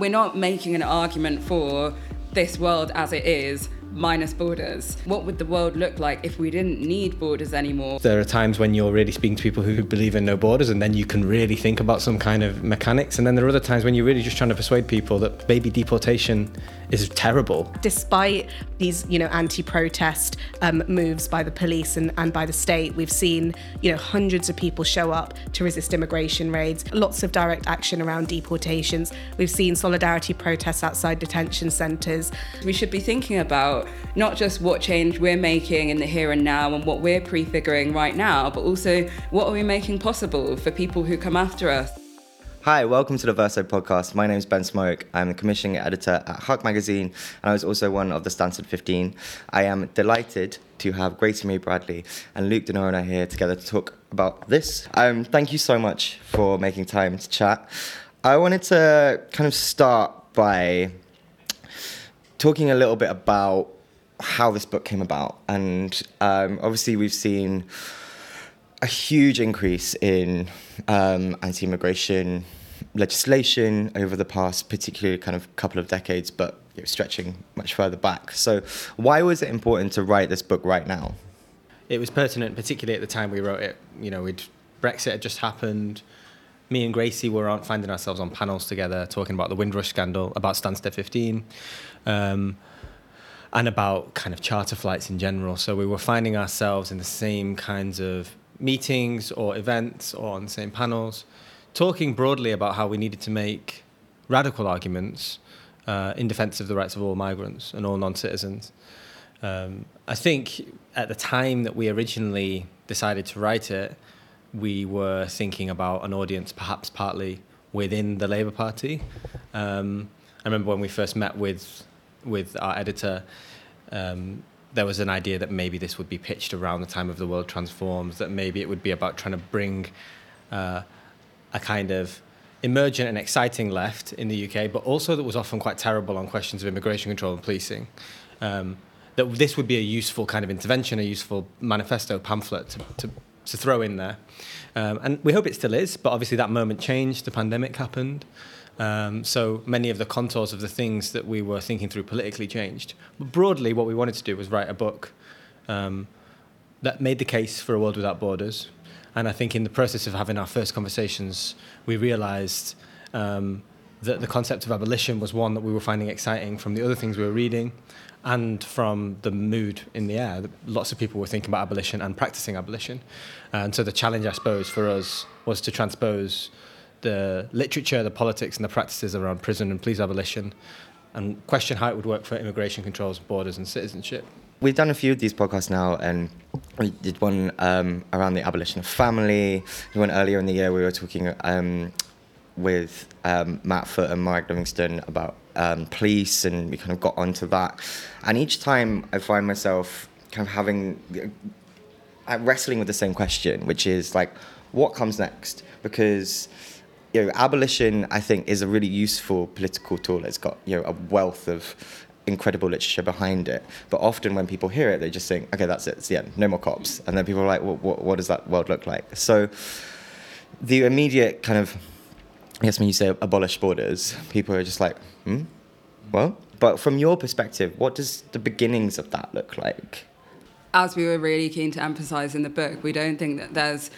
we're not making an argument for this world as it is minus borders. What would the world look like if we didn't need borders anymore? There are times when you're really speaking to people who believe in no borders, and then you can really think about some kind of mechanics. And then there are other times when you're really just trying to persuade people that maybe deportation is terrible. Despite these, you know, anti-protest um, moves by the police and, and by the state, we've seen, you know, hundreds of people show up to resist immigration raids. Lots of direct action around deportations. We've seen solidarity protests outside detention centres. We should be thinking about not just what change we're making in the here and now and what we're prefiguring right now, but also what are we making possible for people who come after us. Hi, welcome to the Verso podcast. My name is Ben Smoke. I'm the commissioning editor at Huck Magazine, and I was also one of the Stansted 15. I am delighted to have Gracie Mae Bradley and Luke De Noronha here together to talk about this. Um, thank you so much for making time to chat. I wanted to kind of start by talking a little bit about how this book came about. And um, obviously, we've seen a huge increase in um, anti immigration legislation over the past, particularly kind of couple of decades, but you know, stretching much further back. So, why was it important to write this book right now? It was pertinent, particularly at the time we wrote it. You know, we'd, Brexit had just happened. Me and Gracie were finding ourselves on panels together talking about the Windrush scandal, about Stansted 15. Um, and about kind of charter flights in general. So we were finding ourselves in the same kinds of meetings or events or on the same panels, talking broadly about how we needed to make radical arguments uh, in defense of the rights of all migrants and all non citizens. Um, I think at the time that we originally decided to write it, we were thinking about an audience perhaps partly within the Labour Party. Um, I remember when we first met with with our editor, um, there was an idea that maybe this would be pitched around the time of the World Transformed, that maybe it would be about trying to bring uh, a kind of emergent and exciting left in the UK, but also that was often quite terrible on questions of immigration control and policing. Um, that this would be a useful kind of intervention, a useful manifesto pamphlet to, to, to throw in there. Um, and we hope it still is, but obviously that moment changed, the pandemic happened. Um, so many of the contours of the things that we were thinking through politically changed. But broadly, what we wanted to do was write a book um, that made the case for a world without borders. And I think in the process of having our first conversations, we realized um, that the concept of abolition was one that we were finding exciting from the other things we were reading and from the mood in the air. Lots of people were thinking about abolition and practicing abolition. And so the challenge, I suppose, for us was to transpose the literature, the politics, and the practices around prison and police abolition, and question how it would work for immigration controls, borders, and citizenship. We've done a few of these podcasts now, and we did one um, around the abolition of family. One earlier in the year, we were talking um, with um, Matt Foot and Morag Livingstone about um, police, and we kind of got onto that. And each time, I find myself kind of having uh, wrestling with the same question, which is like, what comes next? Because you know, abolition, I think, is a really useful political tool. It's got you know a wealth of incredible literature behind it. But often when people hear it, they just think, okay, that's it, it's the end, no more cops. And then people are like, well, what, what does that world look like? So the immediate kind of, I guess when you say abolish borders, people are just like, hmm, well. But from your perspective, what does the beginnings of that look like? As we were really keen to emphasize in the book, we don't think that there's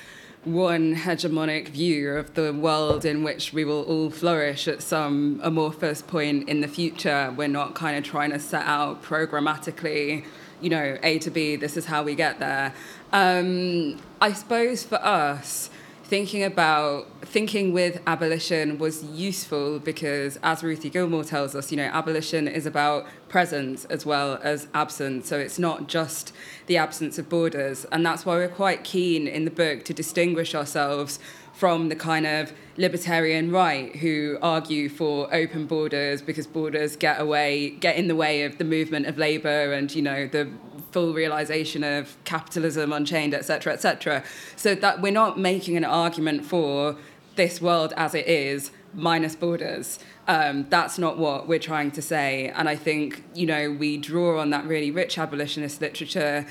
one hegemonic view of the world in which we will all flourish at some amorphous point in the future. We're not kind of trying to set out programmatically, you know, A to B, this is how we get there. Um, I suppose for us, thinking about thinking with abolition was useful because as Ruthie Gilmore tells us, you know, abolition is about presence as well as absence. So it's not just the absence of borders. And that's why we're quite keen in the book to distinguish ourselves from the kind of libertarian right who argue for open borders because borders get away get in the way of the movement of labor and you know the full realization of capitalism unchained, etc., etc. So that we're not making an argument for this world as it is minus borders. Um, that's not what we're trying to say. And I think, you know, we draw on that really rich abolitionist literature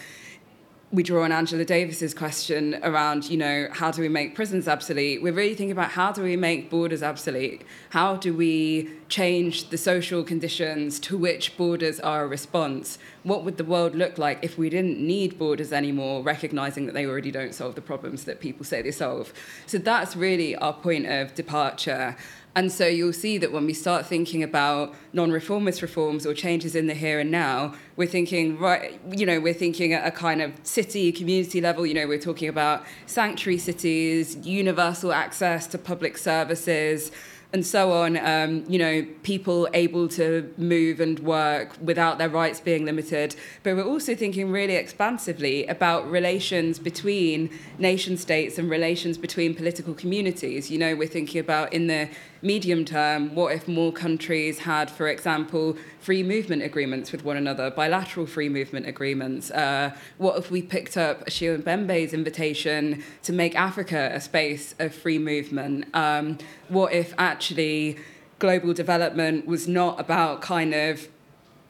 we draw on Angela Davis's question around, you know, how do we make prisons obsolete? We're really thinking about how do we make borders obsolete? How do we change the social conditions to which borders are a response? What would the world look like if we didn't need borders anymore, recognizing that they already don't solve the problems that people say they solve? So that's really our point of departure. And so you'll see that when we start thinking about non-reformist reforms or changes in the here and now, we're thinking right, you know, we're thinking at a kind of city community level. You know, we're talking about sanctuary cities, universal access to public services, and so on. Um, you know, people able to move and work without their rights being limited. But we're also thinking really expansively about relations between nation states and relations between political communities. You know, we're thinking about in the medium term, what if more countries had, for example, free movement agreements with one another, bilateral free movement agreements? Uh, what if we picked up Achille Mbembe's invitation to make Africa a space of free movement? Um, what if actually global development was not about kind of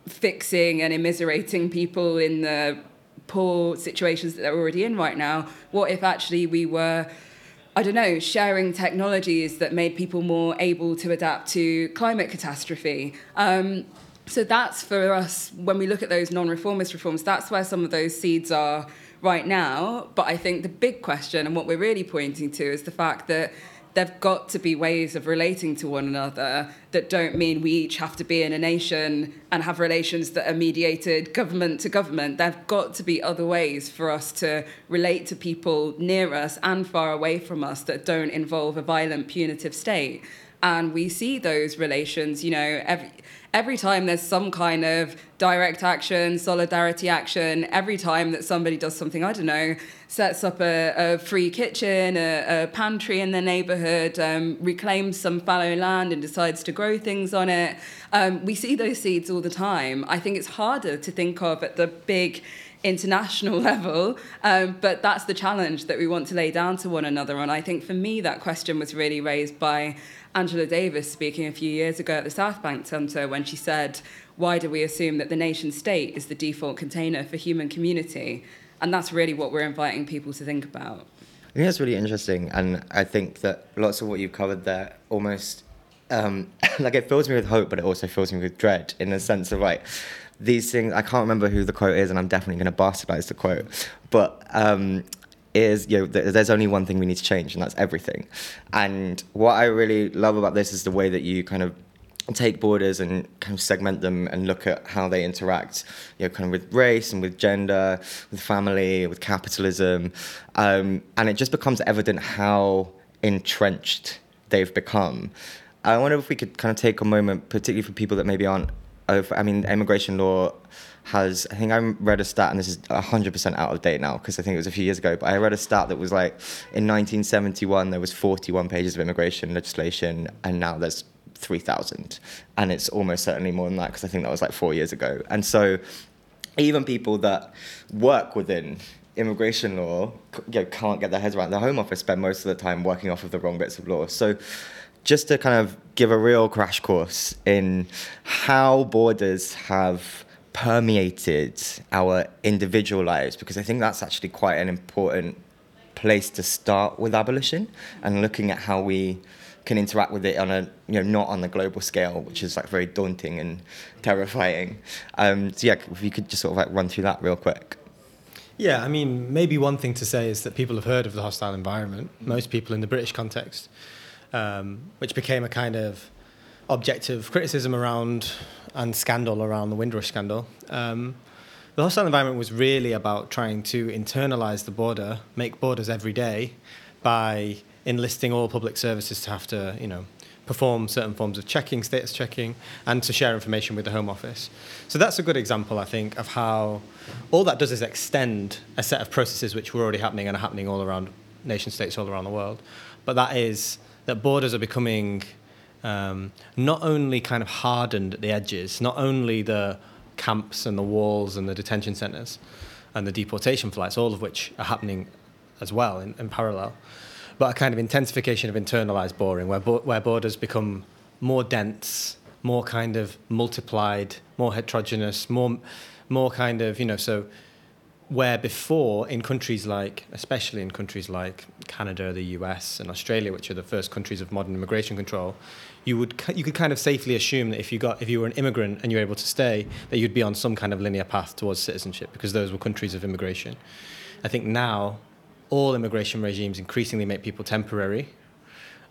fixing and immiserating people in the poor situations that they're already in right now? What if actually we were I don't know, sharing technologies that made people more able to adapt to climate catastrophe. Um, so that's for us, when we look at those non reformist reforms, that's where some of those seeds are right now. But I think the big question, and what we're really pointing to, is the fact that there've got to be ways of relating to one another that don't mean we each have to be in a nation and have relations that are mediated government to government. There've got to be other ways for us to relate to people near us and far away from us that don't involve a violent, punitive state. And we see those relations, you know, every every time there's some kind of direct action, solidarity action, every time that somebody does something, I don't know, sets up a, a free kitchen, a, a, pantry in the neighborhood, um, reclaims some fallow land and decides to grow things on it, um, we see those seeds all the time. I think it's harder to think of at the big international level. Um, but that's the challenge that we want to lay down to one another. And I think for me, that question was really raised by Angela Davis speaking a few years ago at the South Bank Centre when she said, Why do we assume that the nation state is the default container for human community? And that's really what we're inviting people to think about. I think that's really interesting. And I think that lots of what you've covered there almost um, like it fills me with hope, but it also fills me with dread in the sense of like these things. I can't remember who the quote is, and I'm definitely going to bastardize the quote, but um, is you know there's only one thing we need to change, and that's everything. And what I really love about this is the way that you kind of take borders and kind of segment them and look at how they interact, you know, kind of with race and with gender, with family, with capitalism, um, and it just becomes evident how entrenched they've become. I wonder if we could kind of take a moment, particularly for people that maybe aren't. I mean, immigration law has. I think I read a stat, and this is 100% out of date now because I think it was a few years ago. But I read a stat that was like, in 1971 there was 41 pages of immigration legislation, and now there's 3,000, and it's almost certainly more than that because I think that was like four years ago. And so, even people that work within immigration law you know, can't get their heads around. The Home Office spend most of the time working off of the wrong bits of law. So just to kind of give a real crash course in how borders have permeated our individual lives, because I think that's actually quite an important place to start with abolition and looking at how we can interact with it on a you know not on the global scale, which is like very daunting and terrifying. Um, so yeah, if you could just sort of like run through that real quick. Yeah, I mean, maybe one thing to say is that people have heard of the hostile environment. Most people in the British context um, which became a kind of objective criticism around and scandal around the Windrush scandal. Um, the hostile environment was really about trying to internalize the border, make borders every day, by enlisting all public services to have to, you know, perform certain forms of checking, status checking, and to share information with the Home Office. So that's a good example, I think, of how all that does is extend a set of processes which were already happening and are happening all around nation states all around the world. But that is that borders are becoming um, not only kind of hardened at the edges, not only the camps and the walls and the detention centres and the deportation flights, all of which are happening as well in, in parallel, but a kind of intensification of internalized boring, where, bo- where borders become more dense, more kind of multiplied, more heterogeneous, more, more kind of, you know, so where before in countries like, especially in countries like Canada, the US, and Australia, which are the first countries of modern immigration control, you would you could kind of safely assume that if you got if you were an immigrant and you were able to stay, that you'd be on some kind of linear path towards citizenship because those were countries of immigration. I think now all immigration regimes increasingly make people temporary.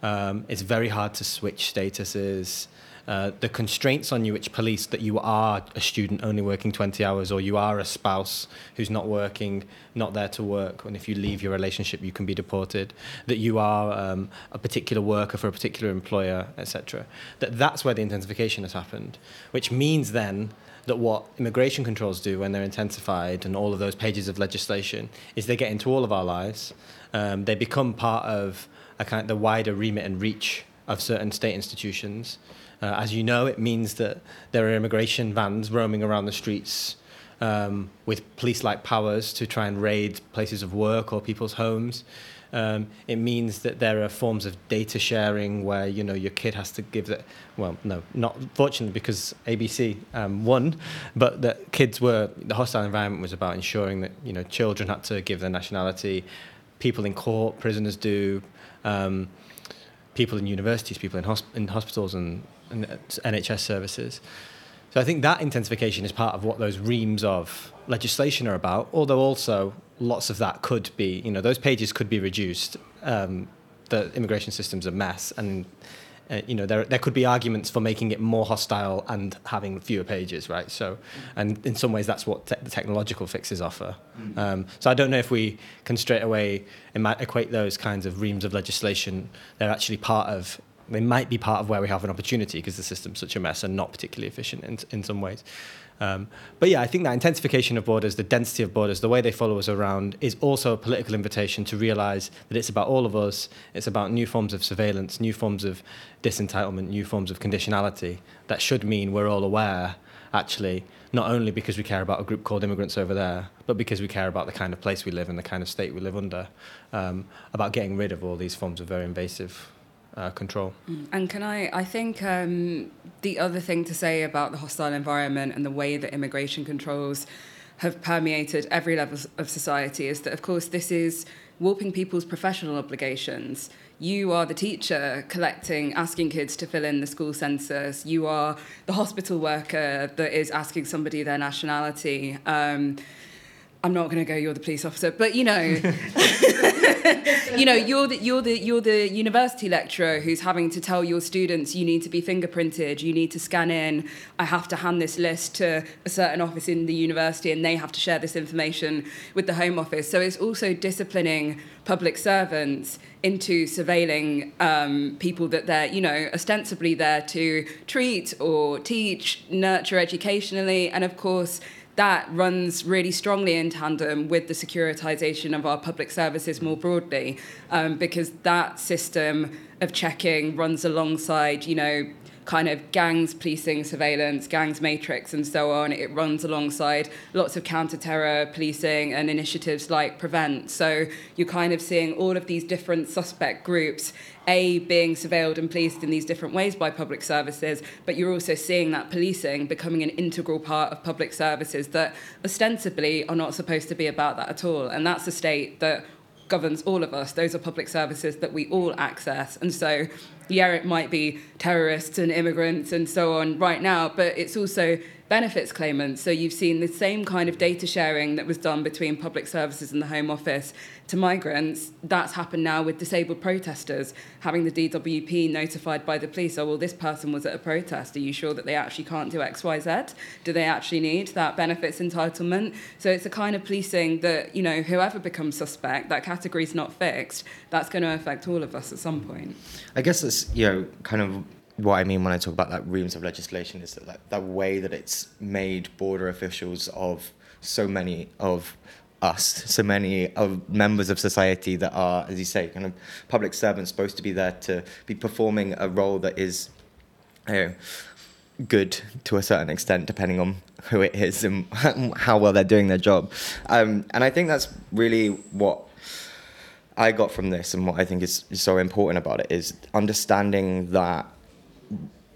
Um, it's very hard to switch statuses. Uh, the constraints on you which police that you are a student only working 20 hours or you are a spouse who's not working not there to work and if you leave your relationship you can be deported that you are um, a particular worker for a particular employer etc that that's where the intensification has happened which means then that what immigration controls do when they're intensified and all of those pages of legislation is they get into all of our lives. Um, they become part of a kind of the wider remit and reach of certain state institutions uh, as you know, it means that there are immigration vans roaming around the streets um, with police-like powers to try and raid places of work or people's homes. Um, it means that there are forms of data sharing where you know your kid has to give that. Well, no, not fortunately because ABC um, won, but that kids were the hostile environment was about ensuring that you know children had to give their nationality. People in court, prisoners do. Um, people in universities, people in, hosp- in hospitals and and NHS services. So I think that intensification is part of what those reams of legislation are about, although also lots of that could be, you know, those pages could be reduced. Um, the immigration system's a mess, and uh, you know there there could be arguments for making it more hostile and having fewer pages, right? So, and in some ways that's what te- the technological fixes offer. Mm. Um, so I don't know if we can straight away equate those kinds of reams of legislation. They're actually part of they might be part of where we have an opportunity because the system's such a mess and not particularly efficient in, in some ways. Um, but yeah, I think that intensification of borders, the density of borders, the way they follow us around is also a political invitation to realize that it's about all of us. It's about new forms of surveillance, new forms of disentitlement, new forms of conditionality. That should mean we're all aware, actually, not only because we care about a group called immigrants over there, but because we care about the kind of place we live in, the kind of state we live under, um, about getting rid of all these forms of very invasive uh, control. Mm. And can I? I think um, the other thing to say about the hostile environment and the way that immigration controls have permeated every level of society is that, of course, this is warping people's professional obligations. You are the teacher collecting, asking kids to fill in the school census. You are the hospital worker that is asking somebody their nationality. Um, I'm not going to go. You're the police officer, but you know, you know, you're the you're the you're the university lecturer who's having to tell your students you need to be fingerprinted, you need to scan in. I have to hand this list to a certain office in the university, and they have to share this information with the Home Office. So it's also disciplining public servants into surveilling um, people that they're, you know, ostensibly there to treat or teach, nurture educationally, and of course that runs really strongly in tandem with the securitization of our public services more broadly, um, because that system of checking runs alongside, you know, kind of gangs policing surveillance, gangs matrix, and so on. It runs alongside lots of counter terror policing and initiatives like Prevent. So you're kind of seeing all of these different suspect groups, A, being surveilled and policed in these different ways by public services, but you're also seeing that policing becoming an integral part of public services that ostensibly are not supposed to be about that at all. And that's a state that governs all of us. Those are public services that we all access. And so yeah, it might be terrorists and immigrants and so on right now, but it's also benefits claimants. So you've seen the same kind of data sharing that was done between public services and the Home Office to migrants. That's happened now with disabled protesters, having the DWP notified by the police, oh, well, this person was at a protest. Are you sure that they actually can't do X, Y, Z? Do they actually need that benefits entitlement? So it's a kind of policing that, you know, whoever becomes suspect, that category is not fixed. That's going to affect all of us at some point. I guess it's, you know, kind of what I mean when I talk about that reams of legislation is that that, that way that it's made border officials of so many of us, so many of members of society that are, as you say, kind of public servants supposed to be there to be performing a role that is, you know, good to a certain extent, depending on who it is and how well they're doing their job. Um, and I think that's really what I got from this, and what I think is so important about it is understanding that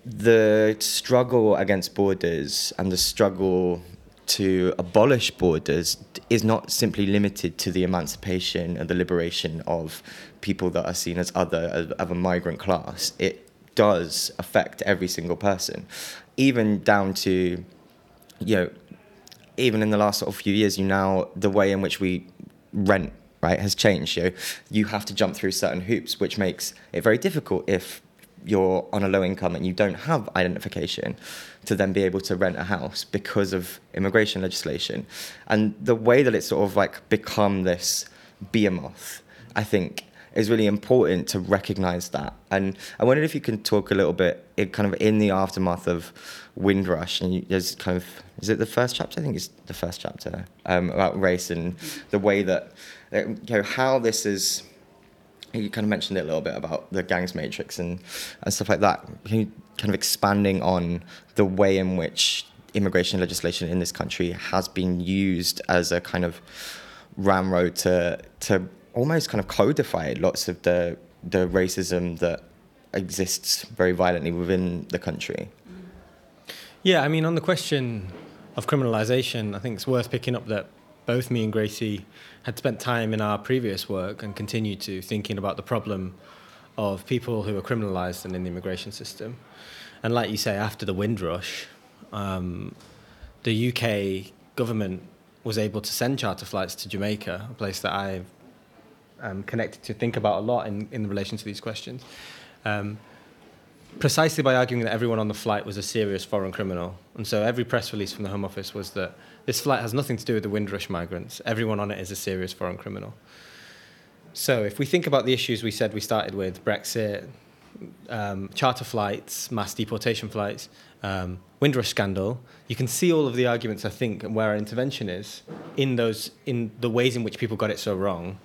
the struggle against borders and the struggle to abolish borders is not simply limited to the emancipation and the liberation of people that are seen as other of a migrant class. It does affect every single person, even down to, you know, even in the last sort of few years, you now the way in which we rent right has changed. You know, you have to jump through certain hoops, which makes it very difficult if you're on a low income and you don't have identification to then be able to rent a house because of immigration legislation. And the way that it's sort of like become this behemoth, I think, is really important to recognize that. And I wondered if you can talk a little bit, it kind of in the aftermath of Windrush, and you, there's kind of, is it the first chapter? I think it's the first chapter um, about race and the way that, you know, how this is you kind of mentioned it a little bit about the gangs matrix and, and stuff like that. Can you kind of expanding on the way in which immigration legislation in this country has been used as a kind of ramrod to to almost kind of codify lots of the the racism that exists very violently within the country. Yeah, I mean, on the question of criminalisation, I think it's worth picking up that both me and Gracie had spent time in our previous work and continue to thinking about the problem of people who are criminalised and in the immigration system. And like you say, after the Windrush, um, the UK government was able to send charter flights to Jamaica, a place that I've um, connected to think about a lot in, in relation to these questions. Um, precisely by arguing that everyone on the flight was a serious foreign criminal. And so every press release from the Home Office was that this flight has nothing to do with the Windrush migrants. Everyone on it is a serious foreign criminal. So if we think about the issues we said we started with Brexit, um, charter flights, mass deportation flights, um, Windrush scandal, you can see all of the arguments, I think, and where our intervention is in those in the ways in which people got it so wrong.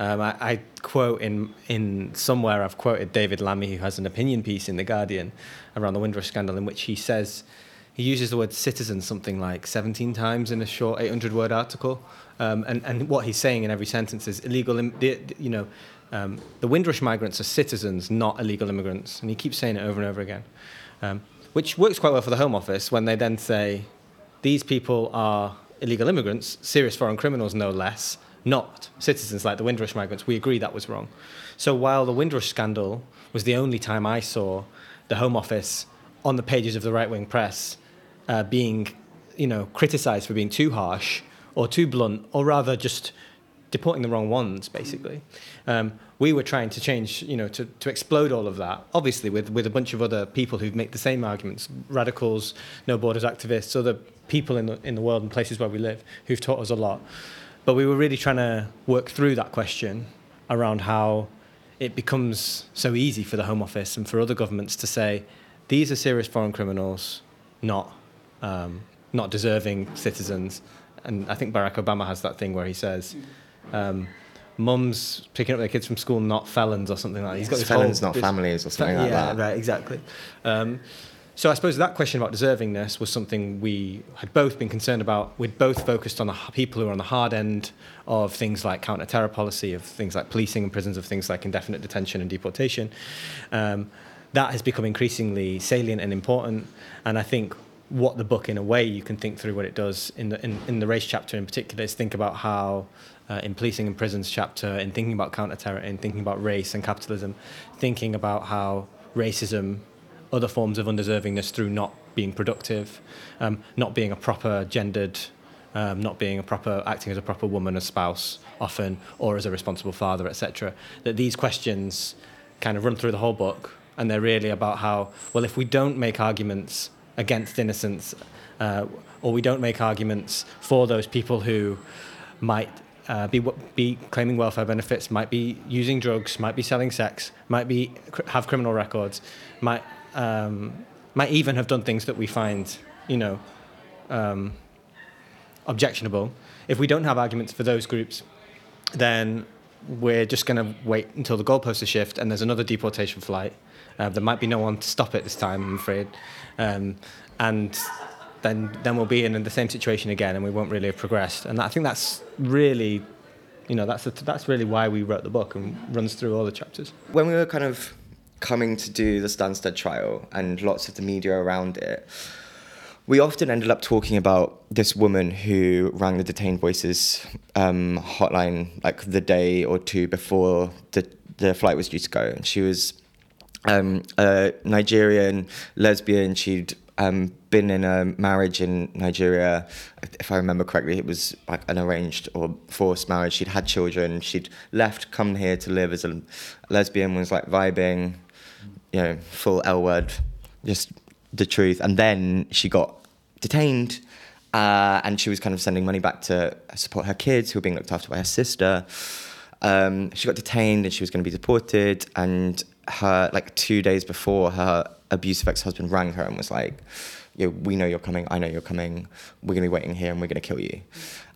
Um, I, I, quote in in somewhere I've quoted David Lammy, who has an opinion piece in the Guardian around the Windrush scandal, in which he says he uses the word citizen something like 17 times in a short 800 word article. Um, and, and what he's saying in every sentence is illegal, you know, um, the Windrush migrants are citizens, not illegal immigrants. And he keeps saying it over and over again, um, which works quite well for the Home Office when they then say, these people are illegal immigrants, serious foreign criminals no less, not citizens like the Windrush migrants. We agree that was wrong. So while the Windrush scandal was the only time I saw the Home Office on the pages of the right wing press uh, being, you know, criticised for being too harsh or too blunt, or rather just deporting the wrong ones, basically. Um, we were trying to change, you know, to, to explode all of that, obviously with, with a bunch of other people who make the same arguments, radicals, no borders activists, other people in the, in the world and places where we live who've taught us a lot. But we were really trying to work through that question around how it becomes so easy for the Home Office and for other governments to say, these are serious foreign criminals, not um, not deserving citizens. And I think Barack Obama has that thing where he says, um, mums picking up their kids from school, not felons or something like that. He's got felons, whole, not families or something like yeah, that. right, exactly. Um, so I suppose that question about deservingness was something we had both been concerned about. We'd both focused on the people who are on the hard end of things like counter-terror policy, of things like policing and prisons, of things like indefinite detention and deportation. Um, that has become increasingly salient and important. And I think what the book, in a way, you can think through what it does in the in, in the race chapter in particular is think about how. Uh, in policing and prisons chapter, in thinking about counter-terror, in thinking about race and capitalism, thinking about how racism, other forms of undeservingness through not being productive, um, not being a proper gendered, um, not being a proper, acting as a proper woman, a spouse often, or as a responsible father, etc. That these questions kind of run through the whole book, and they're really about how, well, if we don't make arguments against innocence, uh, or we don't make arguments for those people who might uh, be be claiming welfare benefits, might be using drugs, might be selling sex, might be have criminal records, might um, might even have done things that we find, you know, um, objectionable. If we don't have arguments for those groups, then we're just going to wait until the goalposts shift and there's another deportation flight. Uh, there might be no one to stop it this time, I'm afraid. Um, and then, then we'll be in the same situation again and we won't really have progressed. And I think that's really, you know, that's, that's really why we wrote the book and runs through all the chapters. When we were kind of coming to do the Stansted trial and lots of the media around it, we often ended up talking about this woman who rang the detained voices um, hotline like the day or two before the the flight was due to go, and she was um, a Nigerian lesbian. She'd um, been in a marriage in Nigeria. If I remember correctly, it was like an arranged or forced marriage. She'd had children. She'd left, come here to live as a lesbian. Was like vibing, you know, full L word, just the truth. And then she got detained. Uh, and she was kind of sending money back to support her kids who were being looked after by her sister. Um, she got detained and she was going to be deported. And her, like two days before, her abusive ex-husband rang her and was like, "Yo, we know you're coming. I know you're coming. We're going to be waiting here and we're going to kill you."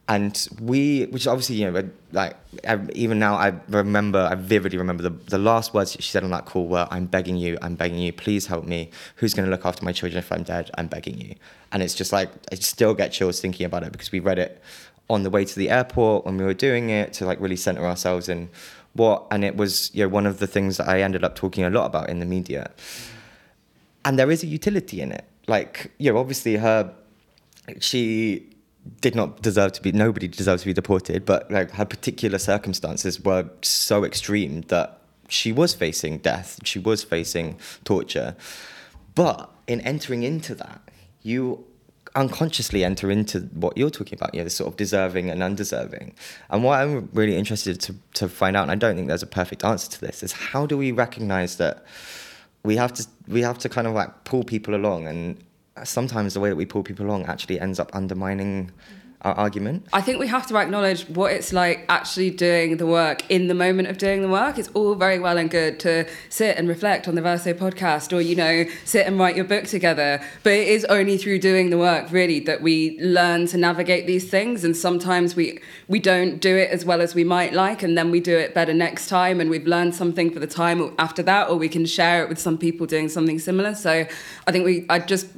And we, which obviously, you know, like even now, I remember, I vividly remember the, the last words she said on that call were, I'm begging you, I'm begging you, please help me. Who's going to look after my children if I'm dead? I'm begging you. And it's just like, I still get chills thinking about it because we read it on the way to the airport when we were doing it to like really center ourselves in what, and it was, you know, one of the things that I ended up talking a lot about in the media. And there is a utility in it. Like, you know, obviously her, she, did not deserve to be nobody deserves to be deported but like her particular circumstances were so extreme that she was facing death she was facing torture. But in entering into that you unconsciously enter into what you're talking about you know this sort of deserving and undeserving. And what i'm really interested to, to find out and i don't think there's a perfect answer to this is how do we recognize that we have to we have to kind of like pull people along and sometimes the way that we pull people along actually ends up undermining our argument. I think we have to acknowledge what it's like actually doing the work in the moment of doing the work. It's all very well and good to sit and reflect on the Verso podcast or, you know, sit and write your book together. But it is only through doing the work, really, that we learn to navigate these things. And sometimes we, we don't do it as well as we might like, and then we do it better next time. And we've learned something for the time after that, or we can share it with some people doing something similar. So I think we, I just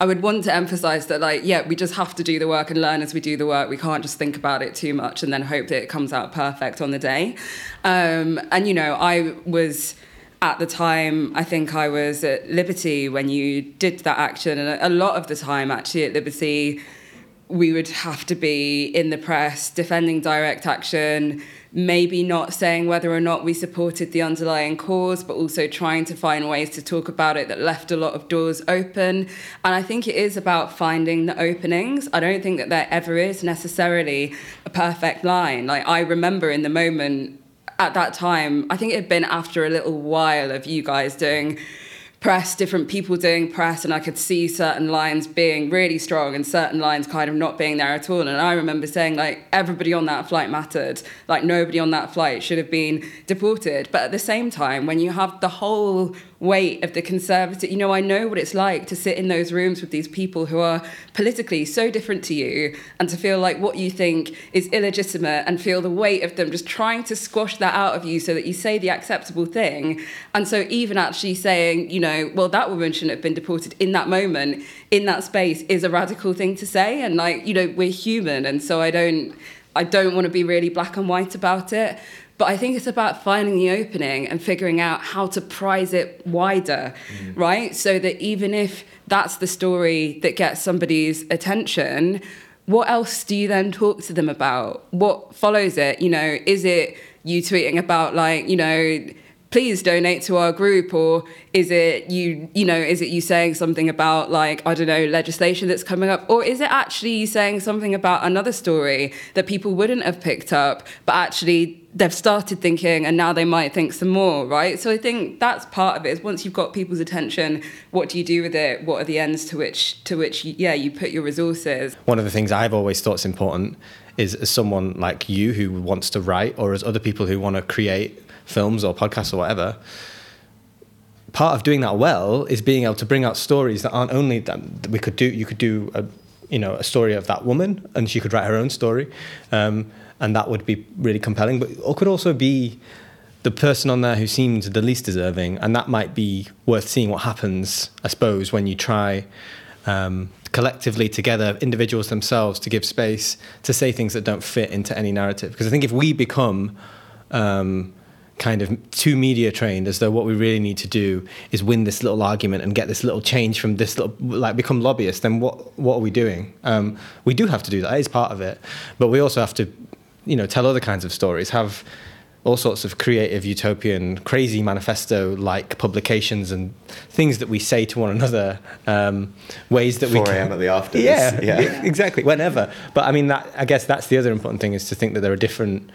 I would want to emphasize that, like, yeah, we just have to do the work and learn as we do the work. We can't just think about it too much and then hope that it comes out perfect on the day. Um, and, you know, I was at the time, I think I was at Liberty when you did that action. And a lot of the time, actually, at Liberty, we would have to be in the press defending direct action maybe not saying whether or not we supported the underlying cause, but also trying to find ways to talk about it that left a lot of doors open. And I think it is about finding the openings. I don't think that there ever is necessarily a perfect line. Like, I remember in the moment at that time, I think it had been after a little while of you guys doing press, different people doing press, and I could see certain lines being really strong and certain lines kind of not being there at all. And I remember saying, like, everybody on that flight mattered. Like, nobody on that flight should have been deported. But at the same time, when you have the whole weight of the conservative. You know, I know what it's like to sit in those rooms with these people who are politically so different to you and to feel like what you think is illegitimate and feel the weight of them just trying to squash that out of you so that you say the acceptable thing. And so, even actually saying, you know, well, that woman shouldn't have been deported in that moment, in that space, is a radical thing to say. And, like, you know, we're human. And so, I don't. I don't want to be really black and white about it. But I think it's about finding the opening and figuring out how to prize it wider, mm. right? So that even if that's the story that gets somebody's attention, what else do you then talk to them about? What follows it? You know, is it you tweeting about like, you know, please donate to our group or is it you you know is it you saying something about like i don't know legislation that's coming up? Or is it actually you saying something about another story that people wouldn't have picked up but actually they've started thinking and now they might think some more right? So i think that's part of it is once you've got people's attention what do you do with it? What are the ends to which to which yeah you put your resources? One of the things i've always thought is important is as someone like you who wants to write or as other people who want to create films or podcasts or whatever, part of doing that well is being able to bring out stories that aren't only that we could do. You could do a, you know, a story of that woman, and she could write her own story, um, and that would be really compelling. But it could also be the person on there who seemed the least deserving, and that might be worth seeing what happens, I suppose, when you try. Um, collectively together, individuals themselves, to give space to say things that don't fit into any narrative. Because I think if we become um, kind of too media trained as though what we really need to do is win this little argument and get this little change from this little like become lobbyists then what what are we doing? Um, we do have to do that it is part of it. But we also have to you know tell other kinds of stories have all sorts of creative utopian crazy manifesto like publications and things that we say to one another um, ways that 4 we a.m. at the after yeah, yeah. exactly whenever. But i mean that i guess that's the other important thing is to think that there are different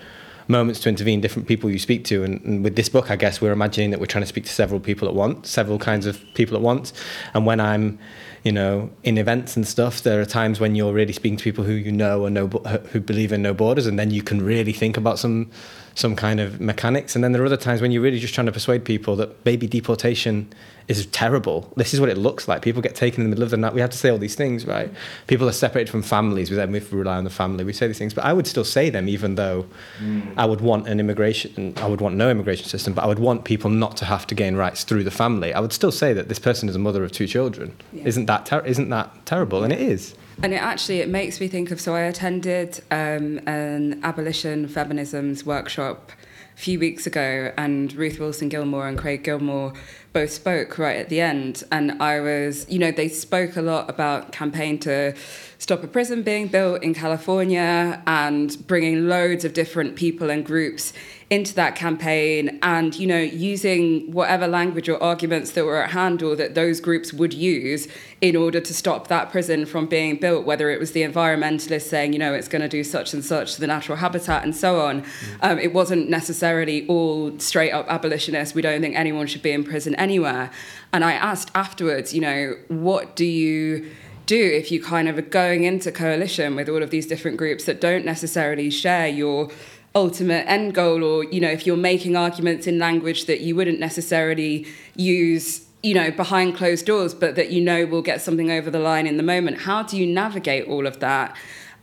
moments to intervene, different people you speak to. And, and, with this book, I guess we're imagining that we're trying to speak to several people at once, several kinds of people at once. And when I'm, you know, in events and stuff, there are times when you're really speaking to people who you know or know who believe in no borders, and then you can really think about some some kind of mechanics. And then there are other times when you're really just trying to persuade people that maybe deportation is terrible. This is what it looks like. People get taken in the middle of the night. We have to say all these things, right? People are separated from families. We then we rely on the family. We say these things, but I would still say them, even though mm. I would want an immigration. I would want no immigration system, but I would want people not to have to gain rights through the family. I would still say that this person is a mother of two children. Yeah. Isn't that ter- isn't that terrible? And it is. And it actually it makes me think of. So I attended um, an abolition feminisms workshop a few weeks ago, and Ruth Wilson Gilmore and Craig Gilmore both spoke right at the end. And I was, you know, they spoke a lot about campaign to stop a prison being built in California and bringing loads of different people and groups into that campaign and you know using whatever language or arguments that were at hand or that those groups would use in order to stop that prison from being built whether it was the environmentalists saying you know it's going to do such and such to the natural habitat and so on mm. um, it wasn't necessarily all straight up abolitionists we don't think anyone should be in prison anywhere and i asked afterwards you know what do you do if you kind of are going into coalition with all of these different groups that don't necessarily share your ultimate end goal or you know if you're making arguments in language that you wouldn't necessarily use you know behind closed doors but that you know will get something over the line in the moment how do you navigate all of that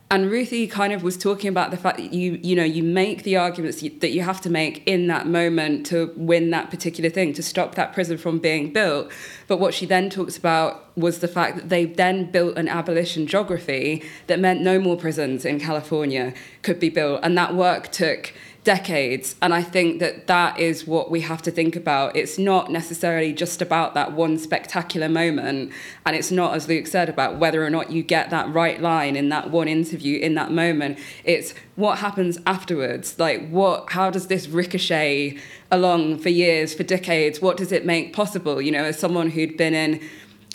and Ruthie kind of was talking about the fact that you you know you make the arguments that you have to make in that moment to win that particular thing to stop that prison from being built. But what she then talks about was the fact that they then built an abolition geography that meant no more prisons in California could be built. And that work took decades. And I think that that is what we have to think about. It's not necessarily just about that one spectacular moment. And it's not, as Luke said, about whether or not you get that right line in that one interview in that moment. It's what happens afterwards. Like, what, how does this ricochet along for years, for decades? What does it make possible? You know, as someone who'd been in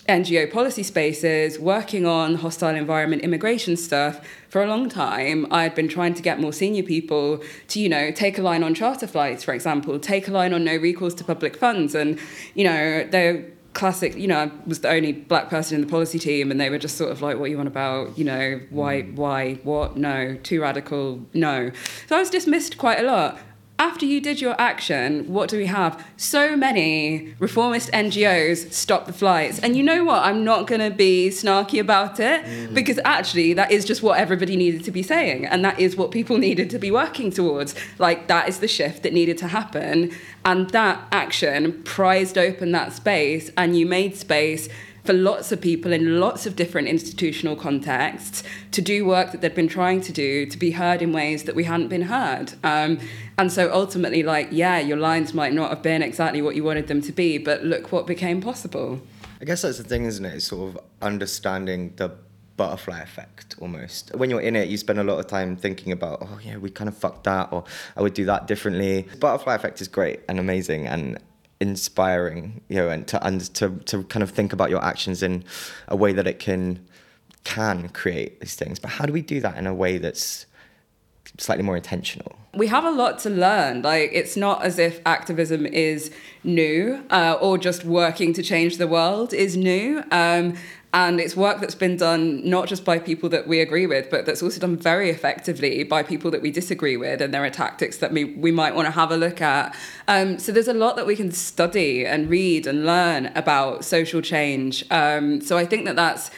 NGO policy spaces, working on hostile environment immigration stuff for a long time. I had been trying to get more senior people to, you know, take a line on charter flights, for example, take a line on no recourse to public funds. And, you know, they're classic, you know, I was the only black person in the policy team and they were just sort of like, what you want about, you know, why, mm. why, what, no, too radical, no. So I was dismissed quite a lot after you did your action, what do we have? So many reformist NGOs stop the flights. And you know what? I'm not going to be snarky about it mm. because actually, that is just what everybody needed to be saying. And that is what people needed to be working towards. Like, that is the shift that needed to happen. And that action prized open that space, and you made space for lots of people in lots of different institutional contexts to do work that they'd been trying to do, to be heard in ways that we hadn't been heard. Um, and so ultimately, like, yeah, your lines might not have been exactly what you wanted them to be, but look what became possible. I guess that's the thing, isn't it? It's sort of understanding the butterfly effect almost. When you're in it, you spend a lot of time thinking about, oh yeah, we kind of fucked that, or I would do that differently. Butterfly effect is great and amazing, and inspiring, you know, and to, and to to kind of think about your actions in a way that it can can create these things. But how do we do that in a way that's slightly more intentional? We have a lot to learn. Like it's not as if activism is new uh, or just working to change the world is new. Um, and it's work that's been done not just by people that we agree with, but that's also done very effectively by people that we disagree with. And there are tactics that we, we might want to have a look at. Um, so there's a lot that we can study and read and learn about social change. Um, so I think that that's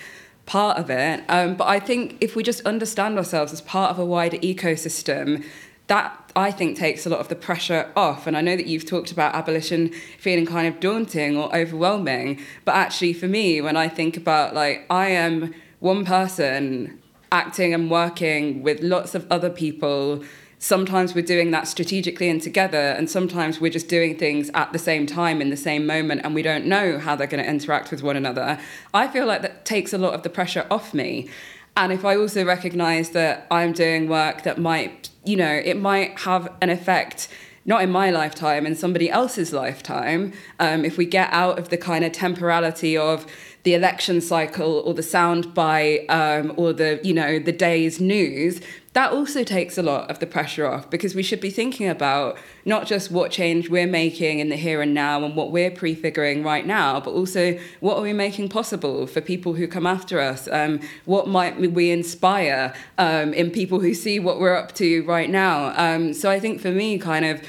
part of it. Um, but I think if we just understand ourselves as part of a wider ecosystem, that I think takes a lot of the pressure off. And I know that you've talked about abolition feeling kind of daunting or overwhelming, but actually for me, when I think about like I am one person acting and working with lots of other people sometimes we're doing that strategically and together, and sometimes we're just doing things at the same time in the same moment, and we don't know how they're going to interact with one another. I feel like that takes a lot of the pressure off me. And if I also recognize that I'm doing work that might, you know, it might have an effect not in my lifetime, in somebody else's lifetime, um, if we get out of the kind of temporality of the election cycle or the sound bite um, or the you know the day's news that also takes a lot of the pressure off because we should be thinking about not just what change we're making in the here and now and what we're prefiguring right now, but also what are we making possible for people who come after us? Um, what might we inspire um, in people who see what we're up to right now? Um, so I think for me, kind of,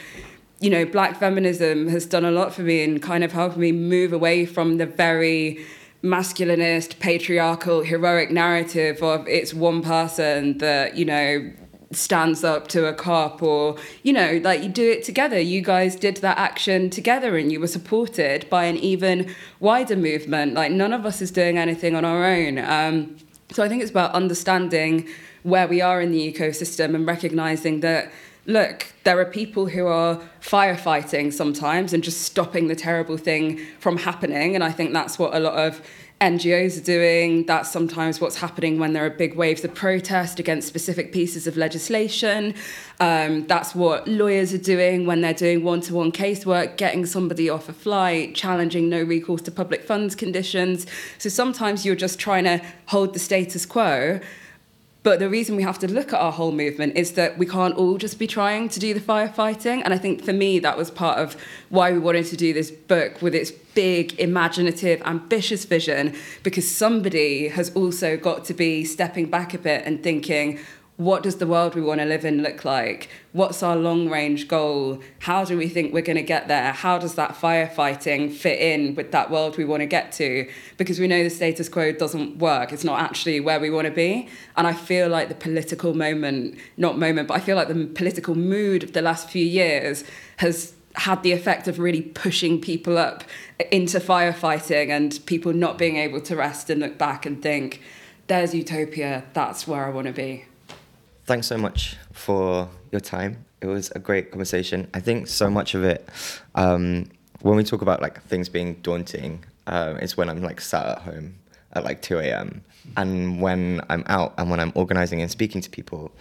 you know, black feminism has done a lot for me and kind of helped me move away from the very masculinist, patriarchal, heroic narrative of it's one person that, you know, stands up to a cop or you know like you do it together. You guys did that action together and you were supported by an even wider movement. Like none of us is doing anything on our own. Um, so i think it's about understanding where we are in the ecosystem and recognizing that look, there are people who are firefighting sometimes and just stopping the terrible thing from happening. And I think that's what a lot of NGOs are doing. That's sometimes what's happening when there are big waves of protest against specific pieces of legislation. Um, that's what lawyers are doing when they're doing one to one casework, getting somebody off a flight, challenging no recourse to public funds conditions. So sometimes you're just trying to hold the status quo. But the reason we have to look at our whole movement is that we can't all just be trying to do the firefighting. And I think for me, that was part of why we wanted to do this book with its big, imaginative, ambitious vision, because somebody has also got to be stepping back a bit and thinking, what does the world we want to live in look like? What's our long range goal? How do we think we're going to get there? How does that firefighting fit in with that world we want to get to? Because we know the status quo doesn't work. It's not actually where we want to be. And I feel like the political moment, not moment, but I feel like the political mood of the last few years has had the effect of really pushing people up into firefighting and people not being able to rest and look back and think, there's utopia, that's where I want to be thanks so much for your time. It was a great conversation. I think so much of it, um, when we talk about like things being daunting, uh, is when I'm like sat at home at like 2 a.m. And when I'm out and when I'm organizing and speaking to people,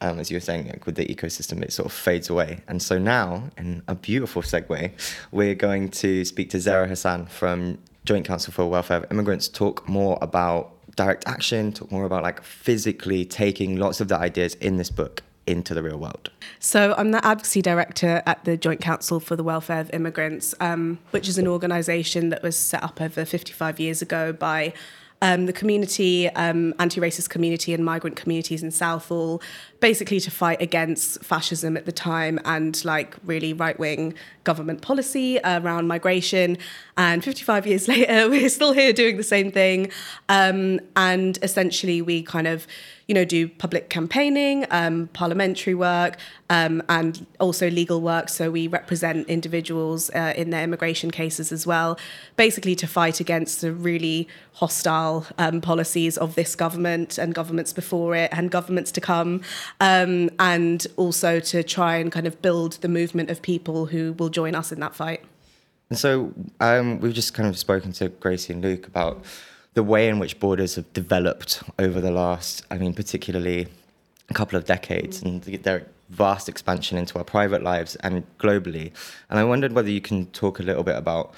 um, as you were saying, like with the ecosystem, it sort of fades away. And so now, in a beautiful segue, we're going to speak to Zehrah Hasan from Joint Council for Welfare of Immigrants, talk more about direct action, talk more about like physically taking lots of the ideas in this book into the real world? So, I'm the advocacy director at the Joint Council for the Welfare of Immigrants, um, which is an organisation that was set up over 55 years ago by um, the community, um, anti racist community, and migrant communities in Southall, basically to fight against fascism at the time and like really right wing government policy around migration. And 55 years later, we're still here doing the same thing. Um, and essentially, we kind of you know, do public campaigning, um, parliamentary work, um, and also legal work. So we represent individuals uh, in their immigration cases as well, basically to fight against the really hostile um, policies of this government and governments before it and governments to come, um, and also to try and kind of build the movement of people who will join us in that fight. And so um, we've just kind of spoken to Gracie and Luke about the way in which borders have developed over the last, I mean, particularly a couple of decades, mm. and their vast expansion into our private lives and globally. And I wondered whether you can talk a little bit about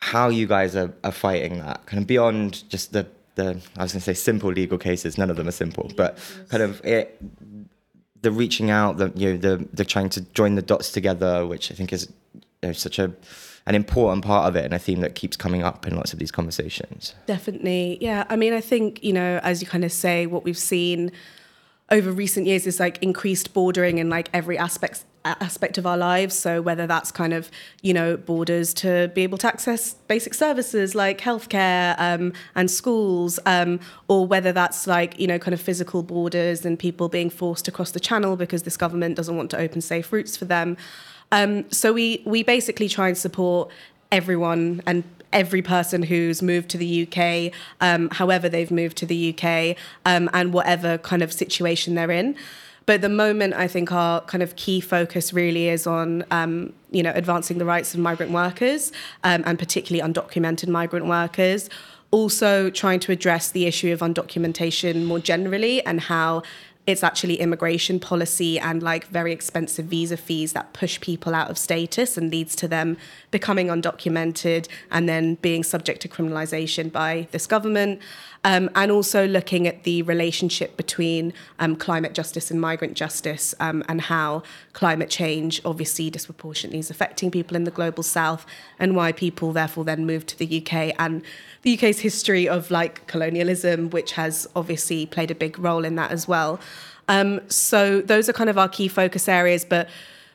how you guys are, are fighting that, kind of beyond just the the I was going to say simple legal cases. None of them are simple, but kind of it, the reaching out, the you know the the trying to join the dots together, which I think is you know, such a an important part of it and a theme that keeps coming up in lots of these conversations. Definitely. Yeah. I mean, I think, you know, as you kind of say, what we've seen over recent years is like increased bordering in like every aspect aspect of our lives so whether that's kind of you know borders to be able to access basic services like healthcare um, and schools um, or whether that's like you know kind of physical borders and people being forced to cross the channel because this government doesn't want to open safe routes for them um, so we we basically try and support everyone and every person who's moved to the UK, um, however they've moved to the UK, um, and whatever kind of situation they're in. But at the moment, I think our kind of key focus really is on, um, you know, advancing the rights of migrant workers um, and particularly undocumented migrant workers. Also, trying to address the issue of undocumentation more generally and how it's actually immigration policy and like very expensive visa fees that push people out of status and leads to them becoming undocumented and then being subject to criminalization by this government. Um, and also looking at the relationship between um, climate justice and migrant justice um, and how climate change obviously disproportionately is affecting people in the global south and why people therefore then move to the UK and the UK's history of like colonialism, which has obviously played a big role in that as well. Um, so those are kind of our key focus areas, but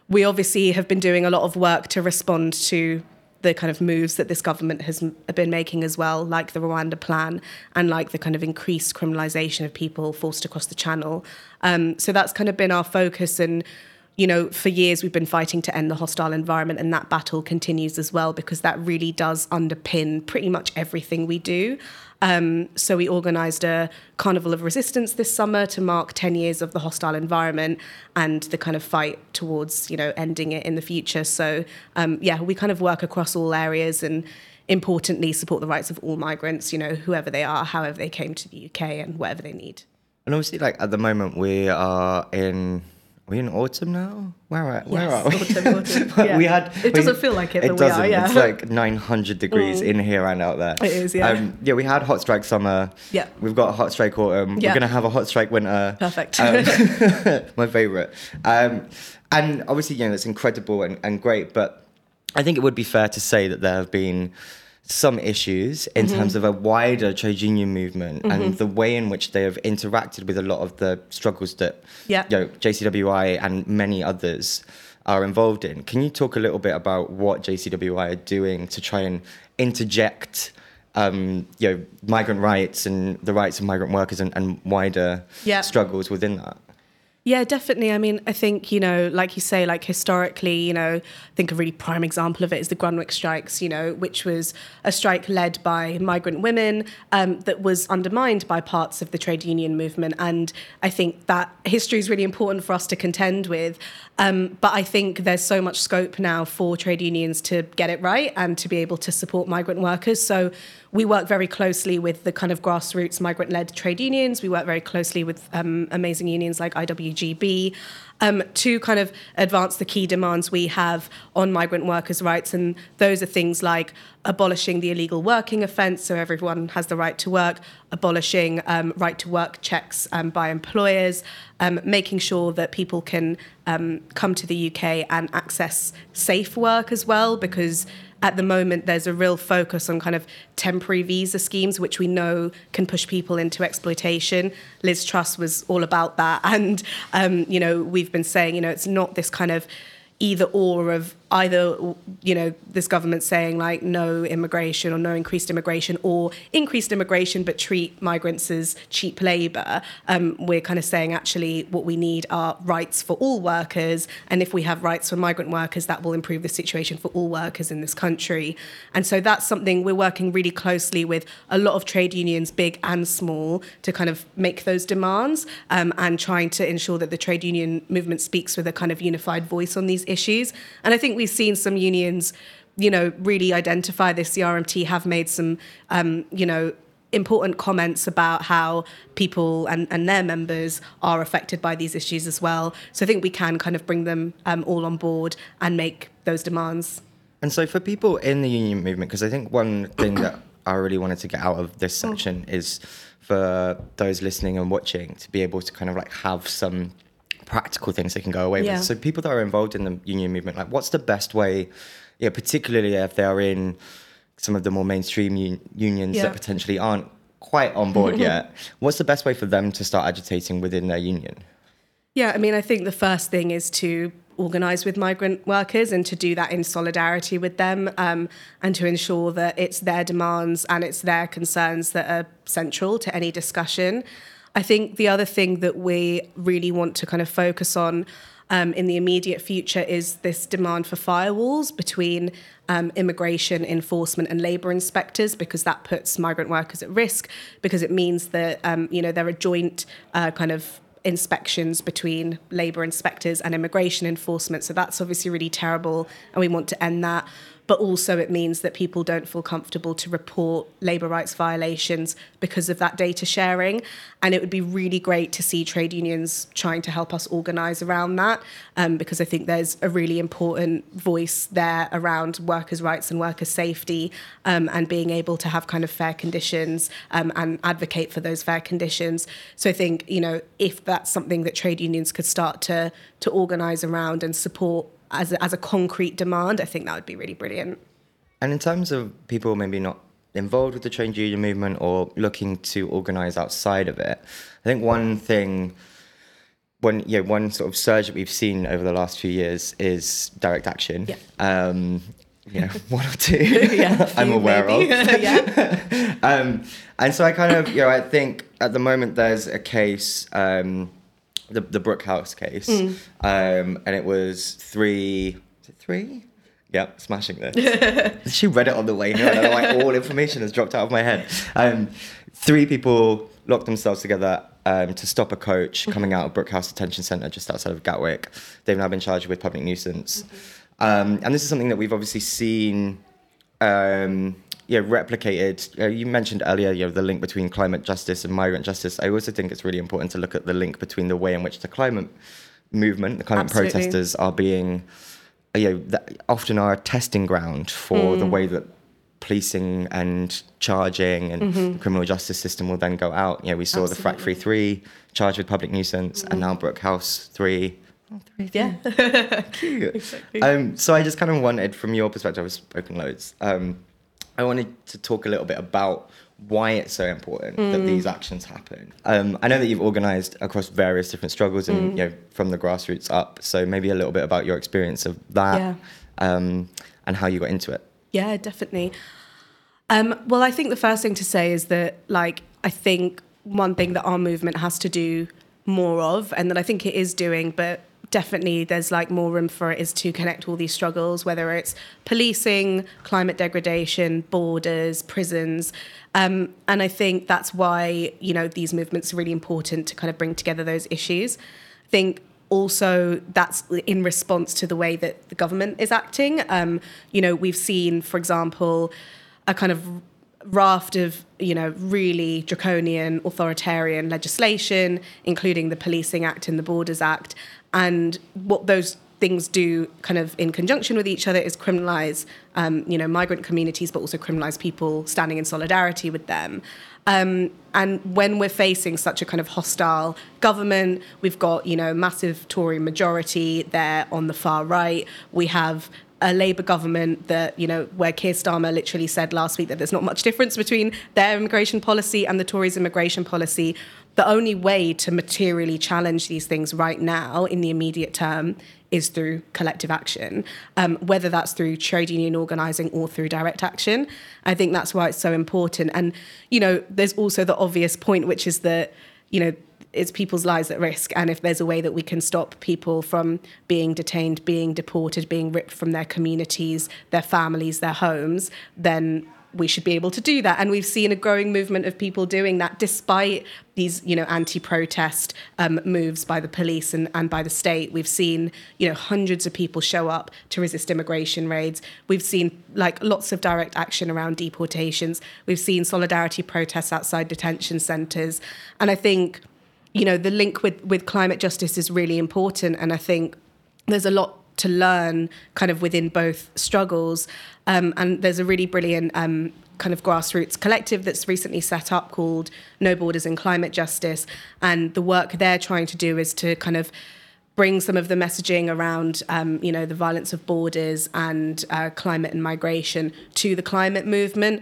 we obviously have been doing a lot of work to respond to the kind of moves that this government has been making as well, like the Rwanda plan and like the kind of increased criminalisation of people forced across the channel. Um, so that's kind of been our focus and you know, for years we've been fighting to end the hostile environment, and that battle continues as well because that really does underpin pretty much everything we do. Um, so we organised a carnival of resistance this summer to mark 10 years of the hostile environment and the kind of fight towards, you know, ending it in the future. So um, yeah, we kind of work across all areas and importantly support the rights of all migrants, you know, whoever they are, however they came to the UK and whatever they need. And obviously, like at the moment, we are in we in autumn now? Where are, where Yes, are we? autumn, autumn, yeah. we had. It we- doesn't feel like it, It but we are, doesn't. yeah. It's like 900 degrees in here and out there. It is, yeah. Um, yeah, we had hot strike summer. Yeah. We've got a hot strike autumn. Yeah. We're gonna have a hot strike winter. Perfect. Um, my favorite. Um, and obviously, you know, it's incredible and, and great, but I think it would be fair to say that there have been some issues in Mm-hmm. terms of a wider trade union movement and the way in which they have interacted with a lot of the struggles that Yeah. you know, JCWI and many others are involved in. Can you talk a little bit about what JCWI are doing to try and interject um, you know, migrant rights and the rights of migrant workers and, and wider struggles within that? Yeah, definitely. I mean, I think, you know, like you say, like historically, you know, I think a really prime example of it is the Grunwick strikes, you know, which was a strike led by migrant women um, that was undermined by parts of the trade union movement. And I think that history is really important for us to contend with. Um, but I think there's so much scope now for trade unions to get it right and to be able to support migrant workers. So we work very closely with the kind of grassroots migrant led trade unions. We work very closely with um, amazing unions like IWGB um, to kind of advance the key demands we have on migrant workers' rights. And those are things like abolishing the illegal working offence, so everyone has the right to work, abolishing um, right to work checks um, by employers, um, making sure that people can um, come to the UK and access safe work as well, because at the moment there's a real focus on kind of temporary visa schemes which we know can push people into exploitation. Liz truss was all about that. And um, you know we've been saying you know it's not this kind of either or of either you know this government saying like no immigration or no increased immigration or increased immigration but treat migrants as cheap labor um, we're kind of saying actually what we need are rights for all workers. And if we have rights for migrant workers that will improve the situation for all workers in this country. And so that's something we're working really closely with a lot of trade unions big and small to kind of make those demands um, and trying to ensure that the trade union movement speaks with a kind of unified voice on these issues. And i think we've seen some unions you know really identify this. The rmt have made some um, you know important comments about how people and, and their members are affected by these issues as well. So i think we can kind of bring them um, all on board and make those demands. And so, for people in the union movement, because I think one thing that I really wanted to get out of this section is for those listening and watching to be able to kind of like have some practical things they can go away Yeah. with. So, people that are involved in the union movement, like, what's the best way, yeah, particularly if they are in some of the more mainstream un- unions Yeah. that potentially aren't quite on board yet, what's the best way for them to start agitating within their union? Yeah, I mean, I think the first thing is to organise with migrant workers and to do that in solidarity with them um, and to ensure that it's their demands and it's their concerns that are central to any discussion. I think the other thing that we really want to kind of focus on um, in the immediate future is this demand for firewalls between um, immigration enforcement and labour inspectors because that puts migrant workers at risk because it means that um, you know there are joint uh, kind of inspections between labour inspectors and immigration enforcement. So that's obviously really terrible, and we want to end that but also it means that people don't feel comfortable to report labour rights violations because of that data sharing. And it would be really great to see trade unions trying to help us organise around that, um, because I think there's a really important voice there around workers' rights and worker safety um, and being able to have kind of fair conditions um, and advocate for those fair conditions. So I think, you know, if that's something that trade unions could start to, to organise around and support as a, as a concrete demand, I think that would be really brilliant. And in terms of people maybe not involved with the trade union movement or looking to organise outside of it, I think one thing, one yeah, one sort of surge that we've seen over the last few years is direct action. Yeah. Um, you know, one or two yeah, I'm aware maybe. of. yeah. um, and so I kind of, you know, I think at the moment there's a case, um, the the Brookhouse case, um, and it was three, is it three? Yep, smashing this. she read it on the way here, and I know, like all information has dropped out of my head. Um, three people locked themselves together um, to stop a coach coming out of Brookhouse Detention Centre just outside of Gatwick. They've now been charged with public nuisance, um, and this is something that we've obviously seen um, yeah, replicated. Uh, you mentioned earlier, you know, the link between climate justice and migrant justice. I also think it's really important to look at the link between the way in which the climate movement, the climate Absolutely. protesters, are being, you know, that often are a testing ground for the way that policing and charging and the criminal justice system will then go out. You know, we saw the Frack Free Three charged with public nuisance, and now Brookhouse Three. Oh, three, Yeah. cute. Exactly. Um, so I just kind of wanted, from your perspective, I've spoken loads. Um, I wanted to talk a little bit about why it's so important that Mm. these actions happen. Um, I know that you've organised across various different struggles and Mm. you know from the grassroots up. So maybe a little bit about your experience of that Yeah. um, and how you got into it. Yeah, definitely. Um, well, I think the first thing to say is that, like, I think one thing that our movement has to do more of, and that I think it is doing, but definitely there's like more room for it, is to connect all these struggles, whether it's policing, climate degradation, borders, prisons. Um, and I think that's why, you know, these movements are really important to kind of bring together those issues. I think also that's in response to the way that the government is acting. Um, you know, we've seen, for example, a kind of raft of you know really draconian authoritarian legislation including the policing act and the borders act and what those things do kind of in conjunction with each other is criminalize um, you know migrant communities but also criminalize people standing in solidarity with them um, and when we're facing such a kind of hostile government, we've got you know massive Tory majority there on the far right. We have a Labour government that you know where Keir Starmer literally said last week that there's not much difference between their immigration policy and the Tories' immigration policy. The only way to materially challenge these things right now in the immediate term is through collective action, um, whether that's through trade union organising or through direct action. I think that's why it's so important. And, you know, there's also the obvious point, which is that, you know, it's people's lives at risk. And if there's a way that we can stop people from being detained, being deported, being ripped from their communities, their families, their homes, then we should be able to do that. And we've seen a growing movement of people doing that despite these, you know, anti-protest um, moves by the police and, and by the state. We've seen, you know, hundreds of people show up to resist immigration raids. We've seen like lots of direct action around deportations. We've seen solidarity protests outside detention centres. And I think, you know, the link with, with climate justice is really important. And I think there's a lot to learn kind of within both struggles. Um, and there's a really brilliant um, kind of grassroots collective that's recently set up called No Borders in Climate Justice. And the work they're trying to do is to kind of bring some of the messaging around, um, you know, the violence of borders and uh, climate and migration to the climate movement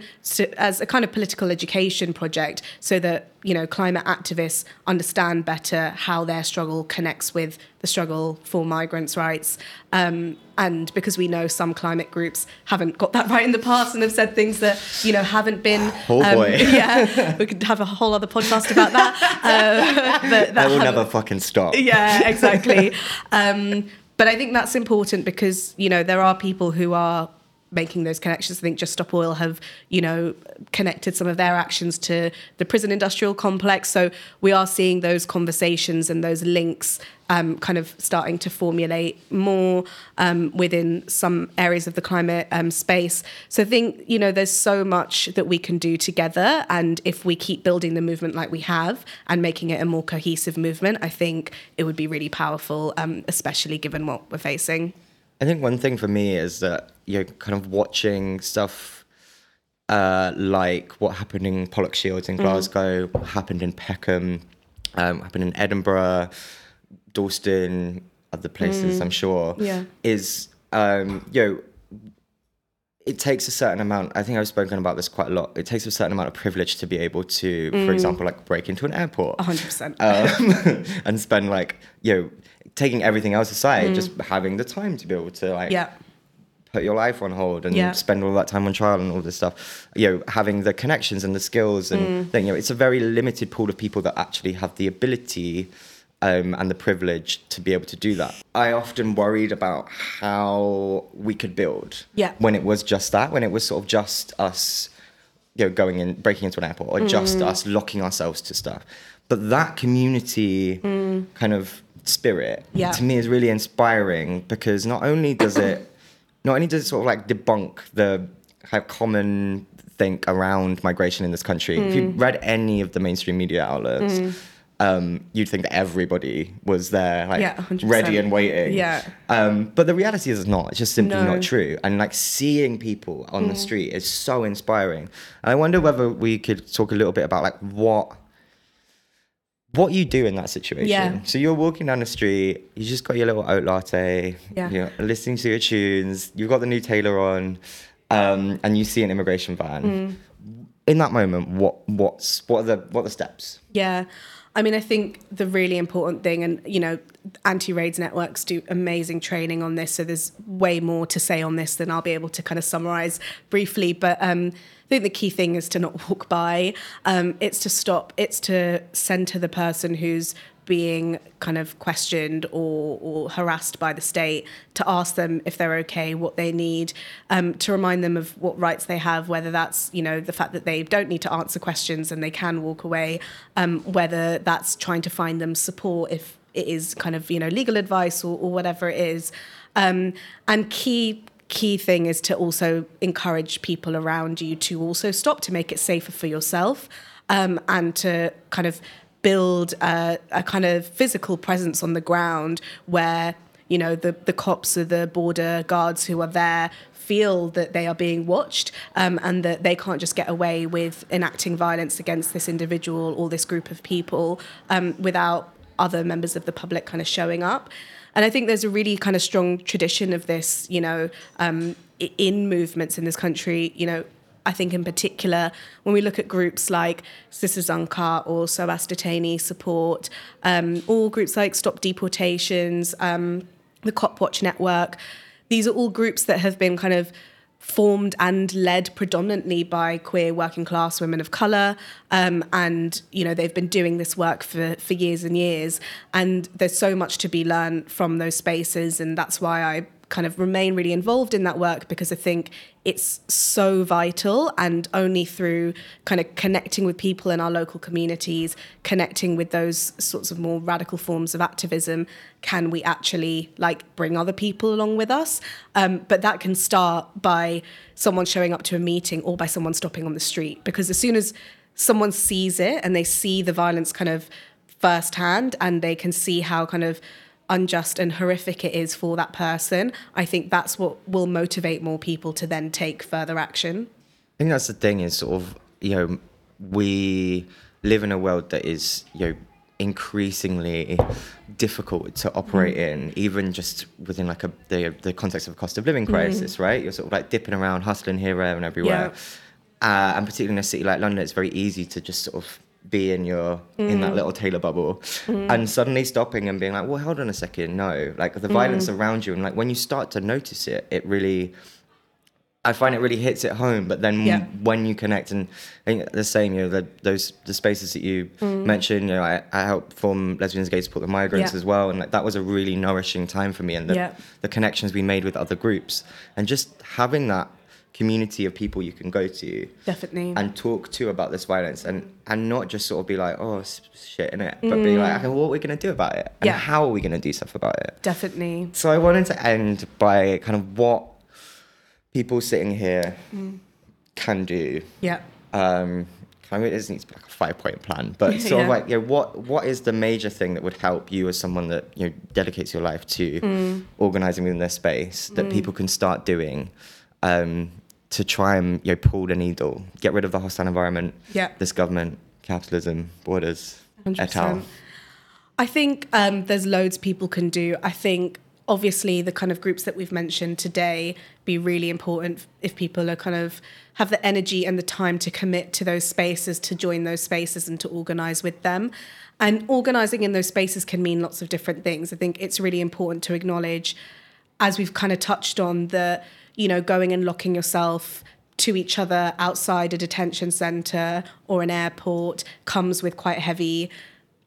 as a kind of political education project, so that you know climate activists understand better how their struggle connects with the struggle for migrants' rights. Um, and because we know some climate groups haven't got that right in the past and have said things that you know haven't been. Oh, um, boy. yeah, we could have a whole other podcast about that. Uh, but that will never fucking stop. yeah, exactly. um, but I think that's important because you know there are people who are making those connections. I think Just Stop Oil have, you know, connected some of their actions to the prison industrial complex. So we are seeing those conversations and those links um, kind of starting to formulate more um, within some areas of the climate um, space. So I think, you know, there's so much that we can do together. And if we keep building the movement like we have and making it a more cohesive movement, I think it would be really powerful, um, especially given what we're facing. I think one thing for me is that you're kind of watching stuff uh, like what happened in Pollokshields in Glasgow, what happened in Peckham, um, happened in Edinburgh, Dalston, other places, I'm sure, Yeah. is, um, you know, it takes a certain amount. I think I've spoken about this quite a lot. It takes a certain amount of privilege to be able to, for example, like break into an airport 100%. um, and spend like you know taking everything else aside, just having the time to be able to like yeah. put your life on hold and Yeah. spend all that time on trial and all this stuff. You know, having the connections and the skills and Mm. thing. You know, it's a very limited pool of people that actually have the ability. Um, and the privilege to be able to do that. I often worried about how we could build Yeah. when it was just that, when it was sort of just us you know, going in, breaking into an airport, or just Mm. us locking ourselves to stuff. But that community kind of spirit Mm. Yeah. to me is really inspiring because not only does it, not only does it sort of like debunk the kind of common think around migration in this country. If Mm. you read any of the mainstream media outlets, um, you'd think that everybody was there, like Yeah, ready and waiting. Yeah. Um, but the reality is it's not. It's just simply No. Mm. not true. And like seeing people on the street is so inspiring. And I wonder whether we could talk a little bit about like what what you do in that situation. Yeah. So you're walking down the street, you just got your little oat latte, Yeah. you're listening to your tunes, you've got the new Taylor on, um, and you see an immigration van. Mm. In that moment, what what's what are the what are the steps? Yeah. I mean, I think the really important thing, and you know, anti raids networks do amazing training on this. So there's way more to say on this than I'll be able to kind of summarize briefly. But um, I think the key thing is to not walk by. Um, it's to stop. It's to center the person who's being kind of questioned or, or harassed by the state to ask them if they're okay, what they need, um, to remind them of what rights they have, whether that's you know the fact that they don't need to answer questions and they can walk away, um, whether that's trying to find them support if it is kind of you know legal advice or, or whatever it is, um, and key key thing is to also encourage people around you to also stop to make it safer for yourself um, and to kind of build a, a kind of physical presence on the ground where you know the the cops or the border guards who are there feel that they are being watched um, and that they can't just get away with enacting violence against this individual or this group of people um, without other members of the public kind of showing up. And I think there's a really kind of strong tradition of this, you know, um, in movements in this country, you know, I think in particular, when we look at groups like Sisters Uncut or Detainee Support, um, or groups like Stop Deportations, um, the Cop Watch Network, these are all groups that have been kind of formed and led predominantly by queer working class women of color um, and you know they've been doing this work for for years and years and there's so much to be learned from those spaces and that's why I kind of remain really involved in that work because I think it's so vital and only through kind of connecting with people in our local communities connecting with those sorts of more radical forms of activism can we actually like bring other people along with us. Um, but that can start by someone showing up to a meeting or by someone stopping on the street because as soon as someone sees it and they see the violence kind of firsthand and they can see how kind of unjust and horrific it is for that person, I think that's what will motivate more people to then take further action. I think that's the thing is sort of you know we live in a world that is you know increasingly difficult to operate in even just within like a the, the context of a cost of living crisis right? You're sort of like dipping around hustling here there and everywhere. Uh, and particularly in a city like london it's very easy to just sort of be in your in that mm. little tailor bubble. Mm. And suddenly stopping and being like well hold on a second no. Like the violence mm. around you and like when you start to notice it it really I find it really hits it home. But then Yeah. when you connect, and I think the same, you know, the, those the spaces that you mentioned, you know, I, I helped form lesbians, gay support the migrants Yeah. as well, and like that was a really nourishing time for me, and the, Yeah. the connections we made with other groups, and just having that community of people you can go to Definitely. and talk to about this violence and and not just sort of be like oh shit in it but be like okay what are we going to do about it and Mm. Yeah. how are we going to do stuff about it Definitely. so i wanted to end by kind of what people sitting here Mm. can do Yeah. um I mean, it doesn't need to be like a five point plan, but sort of Yeah. like, you know, what what is the major thing that would help you as someone that you know dedicates your life to Mm. organizing within this space that people can start doing um, to try and you know pull the needle, get rid of the hostile environment, Yeah. this government, capitalism, borders, et al. I think um, there's loads people can do. I think obviously the kind of groups that we've mentioned today be really important if people are kind of have the energy and the time to commit to those spaces, to join those spaces and to organize with them. And organizing in those spaces can mean lots of different things. I think it's really important to acknowledge, as we've kind of touched on, that, you know, going and locking yourself to each other outside a detention center or an airport comes with quite heavy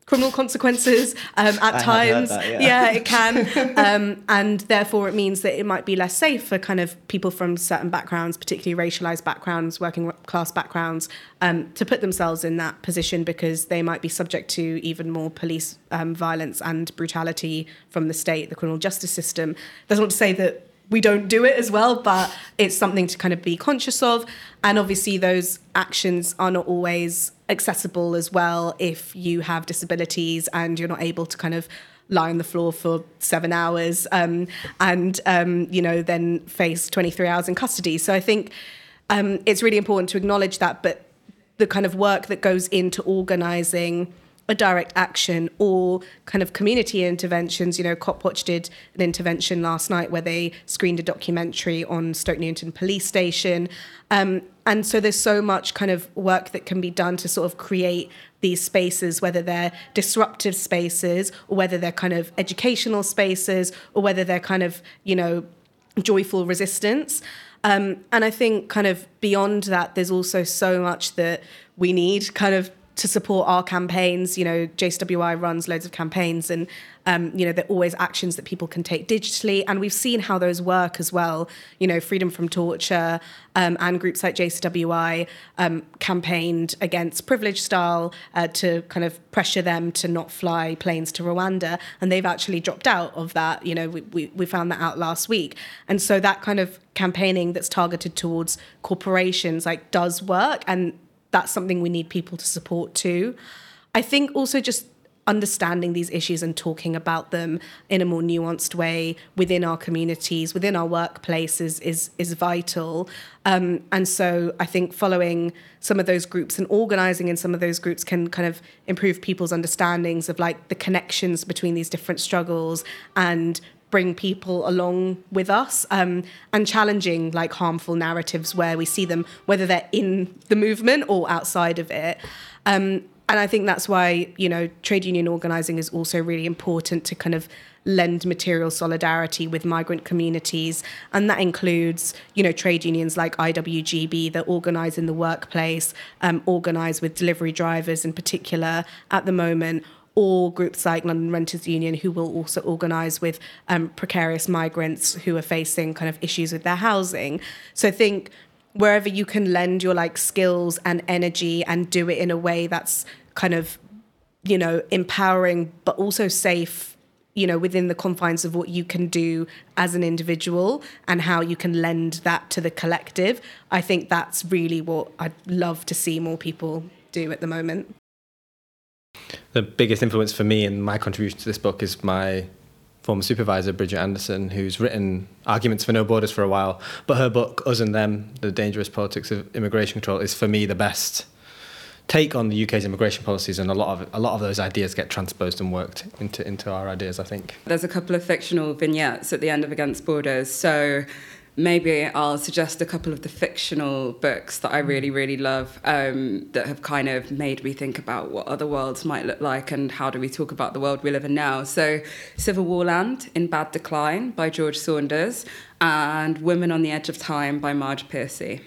criminal consequences um, at I times. that, yeah. it can. um, and therefore, it means that it might be less safe for kind of people from certain backgrounds, particularly racialized backgrounds, working class backgrounds, um, to put themselves in that position because they might be subject to even more police um, violence and brutality from the state, the criminal justice system. That's not to say that we don't do it as well, but it's something to kind of be conscious of. And obviously, those actions are not always accessible as well if you have disabilities and you're not able to kind of lie on the floor for seven hours um, and um, you know then face 23 hours in custody. So I think um, it's really important to acknowledge that, but the kind of work that goes into organising a direct action or kind of community interventions. You know, Copwatch did an intervention last night where they screened a documentary on Stoke Newington Police Station. Um, and so there's so much kind of work that can be done to sort of create these spaces, whether they're disruptive spaces or whether they're kind of educational spaces or whether they're kind of, you know, joyful resistance. Um, and I think kind of beyond that, there's also so much that we need kind of to support our campaigns. You know, JCWI runs loads of campaigns and, um, you know, they're always actions that people can take digitally. And we've seen how those work as well. You know, Freedom from Torture um, and groups like JCWI um, campaigned against Privilege Style uh, to kind of pressure them to not fly planes to Rwanda. And they've actually dropped out of that. You know, we, we, we found that out last week. And so that kind of campaigning that's targeted towards corporations like does work. And that's something we need people to support too. I think also just understanding these issues and talking about them in a more nuanced way within our communities, within our workplaces is is vital. Um, and so I think following some of those groups and organizing in some of those groups can kind of improve people's understandings of like the connections between these different struggles and bring people along with us um, and challenging like harmful narratives where we see them, whether they're in the movement or outside of it. Um, and I think that's why, you know, trade union organizing is also really important to kind of lend material solidarity with migrant communities. And that includes, you know, trade unions like IWGB that organize in the workplace, um, organize with delivery drivers in particular at the moment, or groups like London Renters Union, who will also organise with um, precarious migrants who are facing kind of issues with their housing. So I think wherever you can lend your like skills and energy and do it in a way that's kind of, you know, empowering but also safe, you know, within the confines of what you can do as an individual and how you can lend that to the collective. I think that's really what I'd love to see more people do at the moment. The biggest influence for me in my contribution to this book is my former supervisor, Bridget Anderson, who's written Arguments for No Borders for a while. But her book, Us and Them The Dangerous Politics of Immigration Control, is for me the best take on the UK's immigration policies, and a lot of a lot of those ideas get transposed and worked into into our ideas. I think there's a couple of fictional vignettes at the end of Against Borders, so maybe I'll suggest a couple of the fictional books that I really really love um, that have kind of made me think about what other worlds might look like and how do we talk about the world we live in now. So, Civil War Land in Bad Decline by George Saunders and Women on the Edge of Time by Marge Piercy.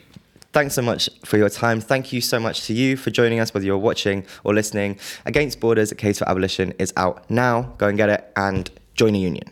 Thanks so much for your time. Thank you so much to you for joining us, whether you're watching or listening. Against Borders, A Case for Abolition is out now. Go and get it and join a union.